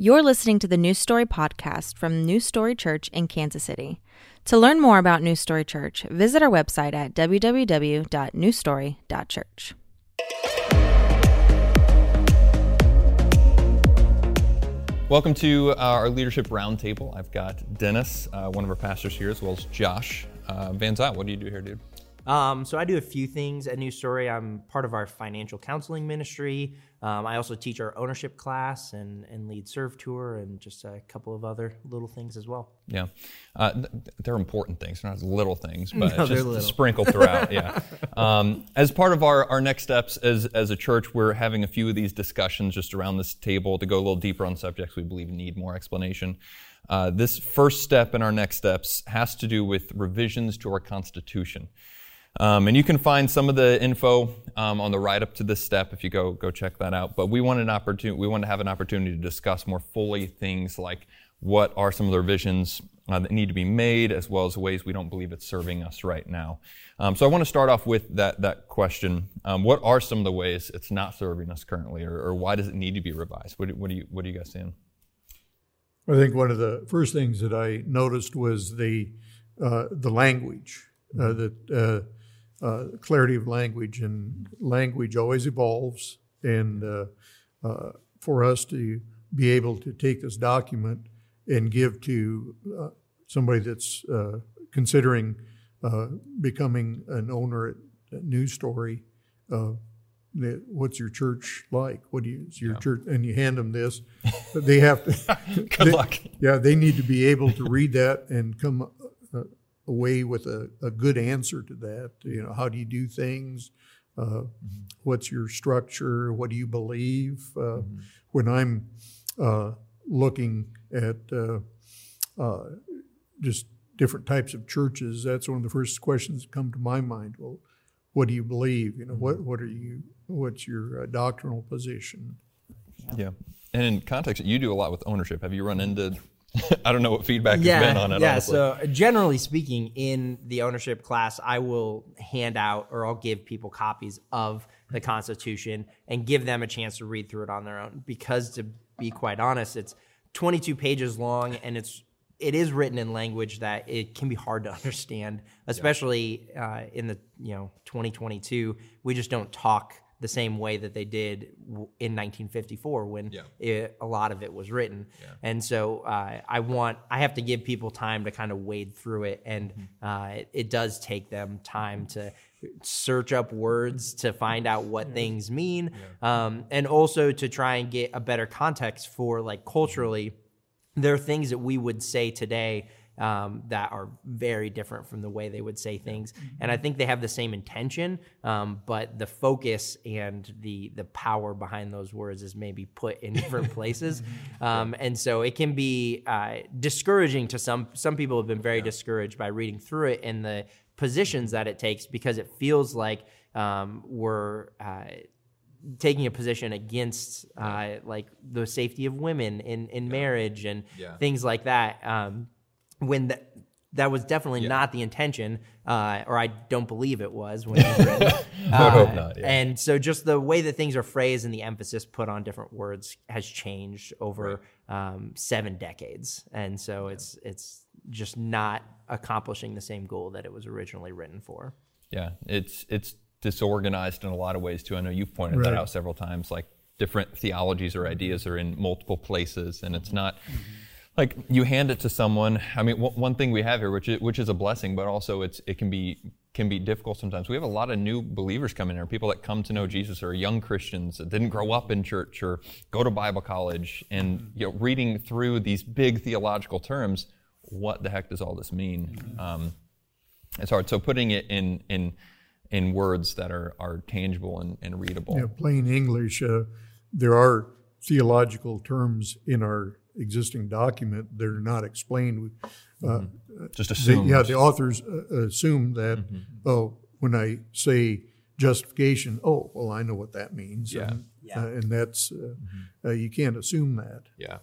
You're listening to the New Story podcast from New Story Church in Kansas City. To learn more about New Story Church, visit our website at www.newstory.church. Welcome to uh, our leadership roundtable. I've got Dennis, uh, one of our pastors here, as well as Josh uh, Van Zyl. What do you do here, dude? Um, so I do a few things at New Story. I'm part of our financial counseling ministry. Um, I also teach our ownership class and, and lead serve tour and just a couple of other little things as well. Yeah, uh, th- they're important things. They're not little things, but No, just sprinkled throughout. yeah. Um, as part of our, our next steps as as a church, we're having a few of these discussions just around this table to go a little deeper on subjects we believe need more explanation. Uh, this first step in our next steps has to do with revisions to our Constitution. Um, and you can find some of the info um, on the write up to this step if you go go check that out. But we want an opportunity. We want to have an opportunity to discuss more fully things like what are some of the revisions uh, that need to be made, as well as ways we don't believe it's serving us right now. Um, so I want to start off with that that question: um, What are some of the ways it's not serving us currently, or, or why does it need to be revised? What, do- what do you what are you guys seeing? I think one of the first things that I noticed was the uh, the language, uh, that uh, clarity of language, and language always evolves. And uh, uh, for us to be able to take this document and give to uh, somebody that's uh, considering uh, becoming an owner at, at New Story, uh, what's your church like? What do you, is your church? And you hand them this, they have to. Good they- luck. Yeah, they need to be able to read that and come away with a, a good answer to that. You know, how do you do things? Uh, what's your structure? What do you believe? Uh, When I'm uh, looking at uh, uh, just different types of churches, that's one of the first questions that come to my mind. Well, what do you believe? You know, what what are you? What's your uh, doctrinal position? Yeah. And in context, you do a lot with ownership. Have you run into? I don't know what feedback has been on it. yeah. honestly. So generally speaking, in the ownership class, I will hand out or I'll give people copies of the Constitution and give them a chance to read through it on their own. Because to be quite honest, it's 22 pages long and it's it is written in language that it can be hard to understand, especially uh, in the you know 2022. We just don't talk the same way that they did in 1954 when Yeah. it, a lot of it was written. And so uh, I want I have to give people time to kind of wade through it, and uh, it, it does take them time to search up words to find out what things mean, um, and also to try and get a better context for like culturally there are things that we would say today um, that are very different from the way they would say things, and I think they have the same intention, um, but the focus and the the power behind those words is maybe put in different places, um, and so it can be uh, discouraging to some. Some people have been very discouraged by reading through it and the positions that it takes because it feels like um, we're uh, taking a position against uh, like the safety of women in, in marriage and Yeah. things like that. Um, when that that was definitely not the intention, uh, or I don't believe it was when it was written. I would hope Uh, not, yeah. And so just the way that things are phrased and the emphasis put on different words has changed over um, seven decades, and so it's it's just not accomplishing the same goal that it was originally written for. Yeah, it's it's disorganized in a lot of ways too. I know you've pointed that out several times. Like different theologies or ideas are in multiple places, and it's not like you hand it to someone. I mean, one one thing we have here, which is, which is a blessing, but also it's it can be can be difficult sometimes. We have a lot of new believers coming here, people that come to know Jesus or young Christians that didn't grow up in church or go to Bible college, and you know, reading through these big theological terms, what the heck does all this mean? Um, it's hard. So putting it in in in words that are are tangible and, and readable. Yeah, plain English. Uh, there are theological terms in our existing document they're not explained. Uh, Just the- assume. yeah, the authors uh, assume that. Oh, when I say justification, oh, well, I know what that means. Yeah. and, uh, and that's uh, uh, you can't assume that. yeah.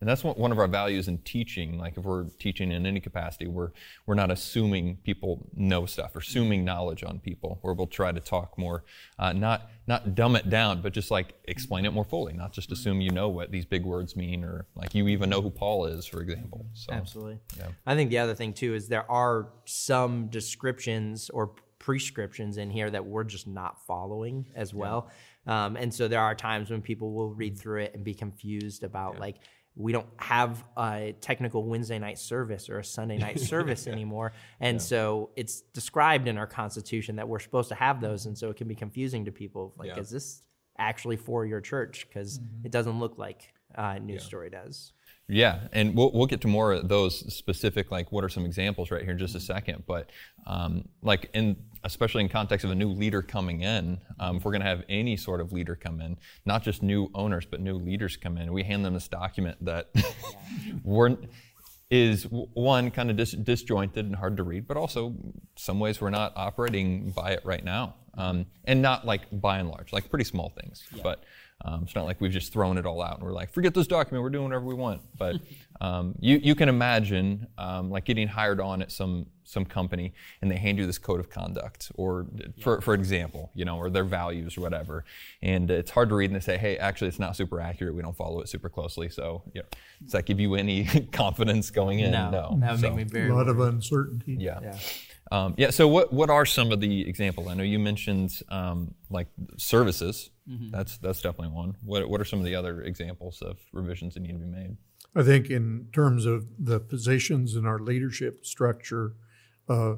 And that's one of our values in teaching. Like if we're teaching in any capacity, we're we're not assuming people know stuff or assuming knowledge on people. Where we'll try to talk more, uh, not not dumb it down, but just like explain it more fully. Not just assume you know what these big words mean or like you even know who Paul is, for example. So, Absolutely. Yeah. I think the other thing too is there are some descriptions or prescriptions in here that we're just not following as well. Yeah. Um, and so there are times when people will read through it and be confused about yeah. like we don't have a technical Wednesday night service or a Sunday night service anymore. And yeah. so it's described in our Constitution that we're supposed to have those. And so it can be confusing to people. Like, yeah. is this actually for your church? Because mm-hmm. it doesn't look like uh, New yeah. Story does. Yeah, and we'll, we'll get to more of those specific, like what are some examples right here in just a second. But um, like in especially in context of a new leader coming in, um, if we're going to have any sort of leader come in, not just new owners but new leaders come in, we hand them this document that we're is one kind of dis- disjointed and hard to read, but also some ways we're not operating by it right now, um, and not like by and large, like pretty small things, yeah. but. Um, it's not like we've just thrown it all out and we're like, forget this document, we're doing whatever we want. But um, you, you can imagine um, like getting hired on at some some company and they hand you this code of conduct or for, for example you know or their values or whatever. And it's hard to read and they say hey actually it's not super accurate. We don't follow it super closely. So you know, does that give you any confidence going in? No, no. that would so, make me very a lot of uncertainty. Yeah. Yeah um, yeah. So what what are some of the examples? I know you mentioned um, like services. Mm-hmm. That's that's definitely one. What what are some of the other examples of revisions that need to be made? I think in terms of the positions in our leadership structure, uh,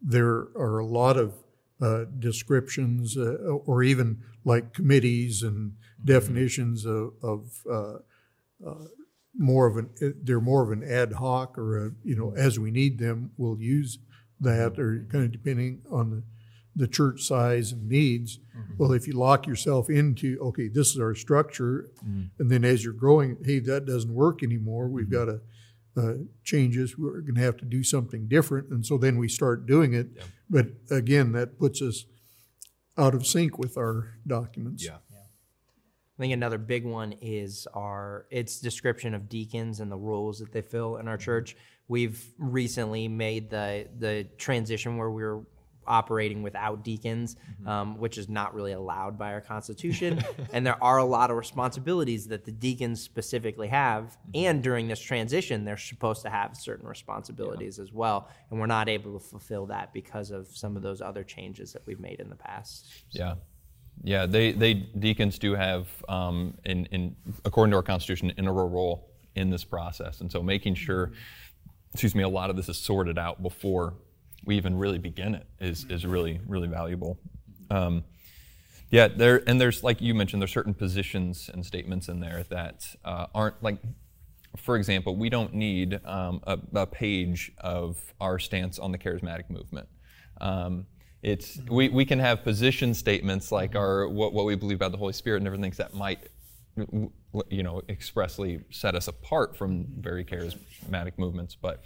there are a lot of uh, descriptions uh, or even like committees and mm-hmm. definitions of, of uh, uh, more of an they're more of an ad hoc or a, you know as we need them we'll use that or kind of depending on the, the church size and needs. Mm-hmm. Well, if you lock yourself into, okay, this is our structure, mm-hmm. and then as you're growing, hey, that doesn't work anymore. We've mm-hmm. got to uh, changes. We're going to have to do something different, and so then we start doing it. Yeah. But again, that puts us out of sync with our documents. Yeah. I think another big one is our its description of deacons and the roles that they fill in our mm-hmm. church. We've recently made the the transition where we're operating without deacons, mm-hmm. um, which is not really allowed by our constitution. and there are a lot of responsibilities that the deacons specifically have. Mm-hmm. And during this transition, they're supposed to have certain responsibilities yeah. as well. And we're not able to fulfill that because of some of those other changes that we've made in the past. So. Yeah. Yeah, they, they deacons do have, um, in, in according to our constitution, an integral role in this process, and so making sure, excuse me, a lot of this is sorted out before we even really begin it is, is really, really valuable. Um, yeah, there and there's like you mentioned, there's certain positions and statements in there that uh, aren't like, for example, we don't need um, a, a, page of our stance on the charismatic movement. Um, it's mm-hmm. we, we can have position statements like mm-hmm. our what, what we believe about the Holy Spirit and different things that might you know expressly set us apart from mm-hmm. very charismatic movements, but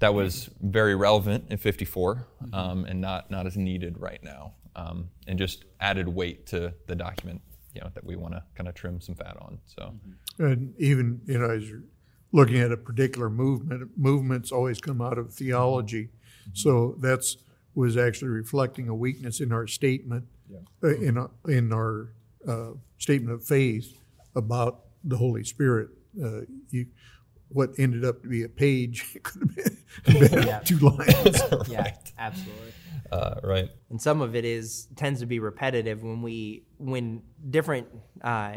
that was very relevant in 54 um, and not, not as needed right now. Um, and just added weight to the document you know, that we want to kind of trim some fat on. So, and even you know, as you're looking at a particular movement, movements always come out of theology. So that's was actually reflecting a weakness in our statement, yeah. uh, in a, in our uh, statement of faith about the Holy Spirit. Uh, you, what ended up to be a page could have been, yeah. two lines. yeah, absolutely. Uh, right. And some of it is tends to be repetitive when we when different uh,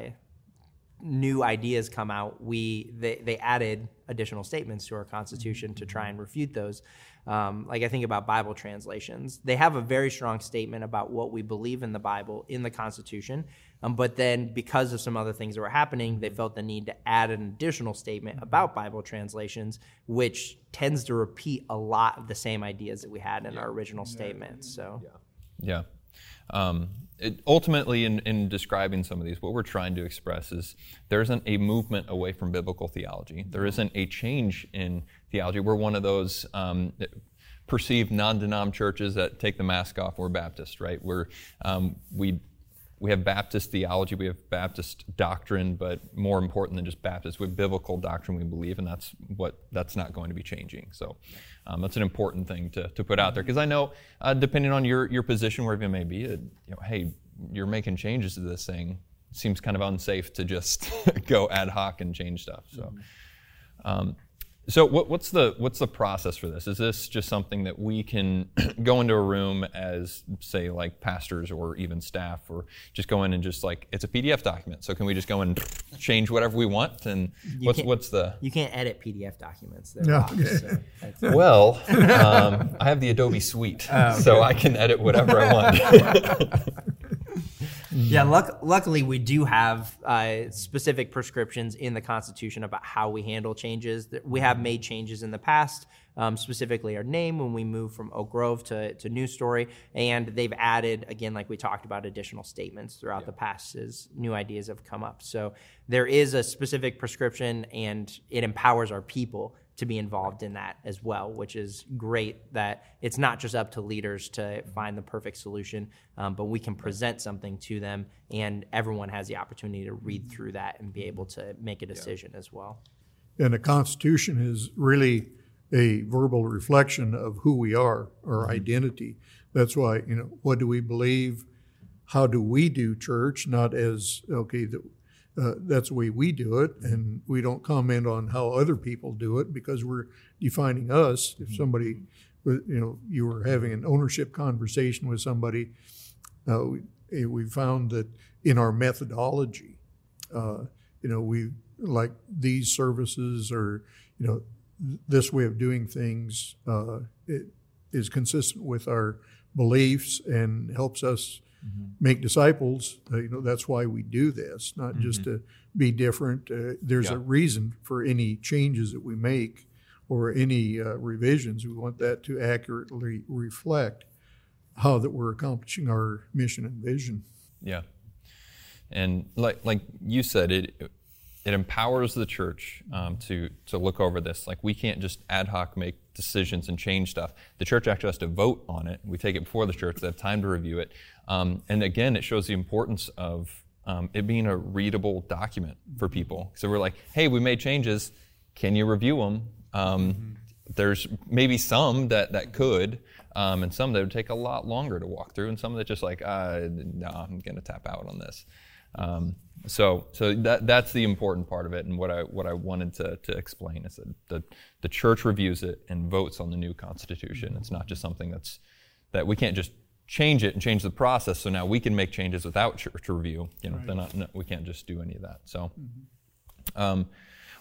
new ideas come out. We they they added additional statements to our Constitution to try and refute those. Um, like I think about Bible translations, they have a very strong statement about what we believe in the Bible in the Constitution. Um, but then, because of some other things that were happening, they felt the need to add an additional statement about Bible translations, which tends to repeat a lot of the same ideas that we had in yeah. our original yeah. statement. So, yeah. Yeah. Um, it, ultimately, in, in, describing some of these, what we're trying to express is there isn't a movement away from biblical theology. There isn't a change in theology. We're one of those um, perceived non-denom churches that take the mask off. We're Baptist, right? We're um, we we have Baptist theology, we have Baptist doctrine, but more important than just Baptist, we have biblical doctrine we believe, and that's what that's not going to be changing. So um, that's an important thing to, to put out there because I know, uh, depending on your your position, wherever you may be, it, you know, hey, you're making changes to this thing. It seems kind of unsafe to just go ad hoc and change stuff. So. Um, so what, what's the what's the process for this? Is this just something that we can go into a room as say like pastors or even staff, or just go in and just like it's a PDF document? So can we just go and change whatever we want? And You what's what's the You can't edit PDF documents. They're No. locked, so well? Um, I have the Adobe Suite, so I can edit whatever I want. Yeah, luck, luckily we do have uh, specific prescriptions in the Constitution about how we handle changes. We have made changes in the past, um, specifically our name when we moved from Oak Grove to, to New Story, and they've added again, like we talked about, additional statements throughout the past as new ideas have come up. So there is a specific prescription, and it empowers our people to be involved in that as well, which is great that it's not just up to leaders to find the perfect solution, um, but we can present something to them and everyone has the opportunity to read through that and be able to make a decision as well. And the Constitution is really a verbal reflection of who we are, our identity. That's why, you know, what do we believe? How do we do church? Not as, okay, the, uh, that's the way we do it, and we don't comment on how other people do it because we're defining us. If somebody, you know, you were having an ownership conversation with somebody, uh, we, we found that in our methodology, uh, you know, we like these services or, you know, this way of doing things uh, it is consistent with our beliefs and helps us make disciples. Uh, you know, that's why we do this, not just to be different. Uh, there's Yeah. a reason for any changes that we make or any uh, revisions. We want that to accurately reflect how that we're accomplishing our mission and vision. Yeah, and like like you said, it it empowers the church um, to to look over this. Like we can't just ad hoc make decisions and change stuff. The church actually has to vote on it. We take it before the church. They have time to review it. Um, and again, it shows the importance of um, it being a readable document for people. So we're like, hey, we made changes. Can you review them? Um, There's maybe some that that could, um, and some that would take a lot longer to walk through, and some that just like, uh, no, I'm going to tap out on this. Um, so, so that that's the important part of it, and what I what I wanted to, to explain is that the the church reviews it and votes on the new constitution. It's not just something that's that we can't just change it and change the process. So now we can make changes without church review. You know, they're not, no, we can't just do any of that. So. Um,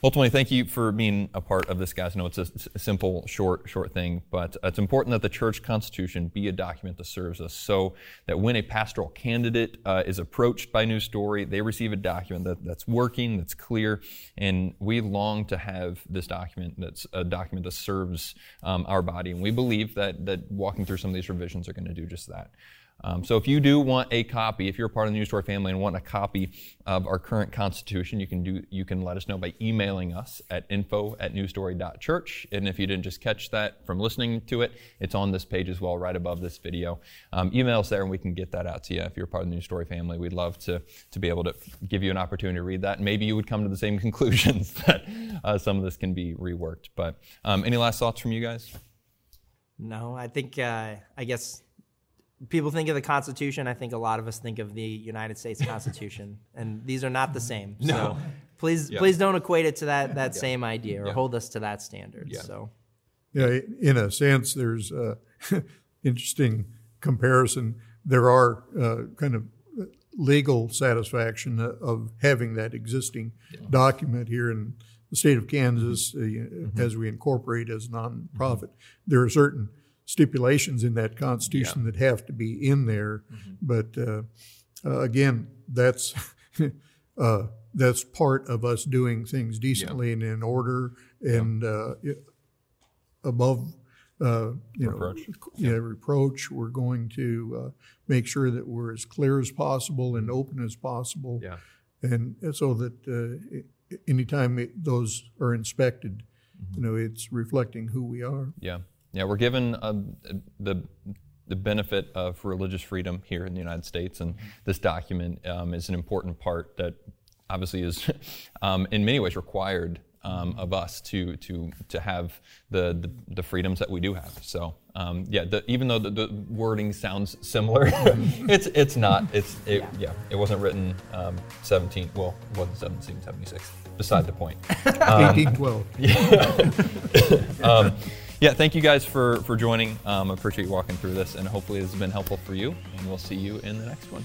ultimately, thank you for being a part of this, guys. I know it's a simple, short, short thing, but it's important that the church constitution be a document that serves us so that when a pastoral candidate uh, is approached by New Story, they receive a document that, that's working, that's clear, and we long to have this document that's a document that serves um, our body. And we believe that, that walking through some of these revisions are going to do just that. Um, so if you do want a copy, if you're part of the New Story family and want a copy of our current Constitution, you can do you can let us know by emailing us at info at newstory.church. And if you didn't just catch that from listening to it, it's on this page as well, right above this video. Um, email us there and we can get that out to you. If you're part of the New Story family, we'd love to to be able to give you an opportunity to read that. And maybe you would come to the same conclusions that uh, some of this can be reworked. But um, any last thoughts from you guys? No, I think uh, I guess people think of the Constitution. I think a lot of us think of the United States Constitution, and these are not the same. So please, please don't equate it to that that same idea or hold us to that standard. So Yeah, in a sense, there's a interesting comparison. There are uh, kind of legal satisfaction of having that existing document here in the state of Kansas uh, as we incorporate as a nonprofit. There are certain stipulations in that constitution that have to be in there, but uh, uh, again, that's uh, that's part of us doing things decently and in order and uh, above uh, you Reproach. know yeah, reproach. We're going to uh, make sure that we're as clear as possible and open as possible, Yeah. and so that uh, anytime it, those are inspected, you know, it's reflecting who we are. Yeah, yeah, we're given uh, the the benefit of religious freedom here in the United States, and this document um, is an important part that obviously is um, in many ways required um, of us to to to have the, the, the freedoms that we do have. So um, yeah, the, even though the, the, wording sounds similar, it's it's not. It's it, yeah. yeah. It wasn't written um, 17. Well, it wasn't 1776. Beside the point. 1812. Yeah. Yeah. Thank you guys for for joining. Um, I appreciate you walking through this, and hopefully this has been helpful for you. And we'll see you in the next one.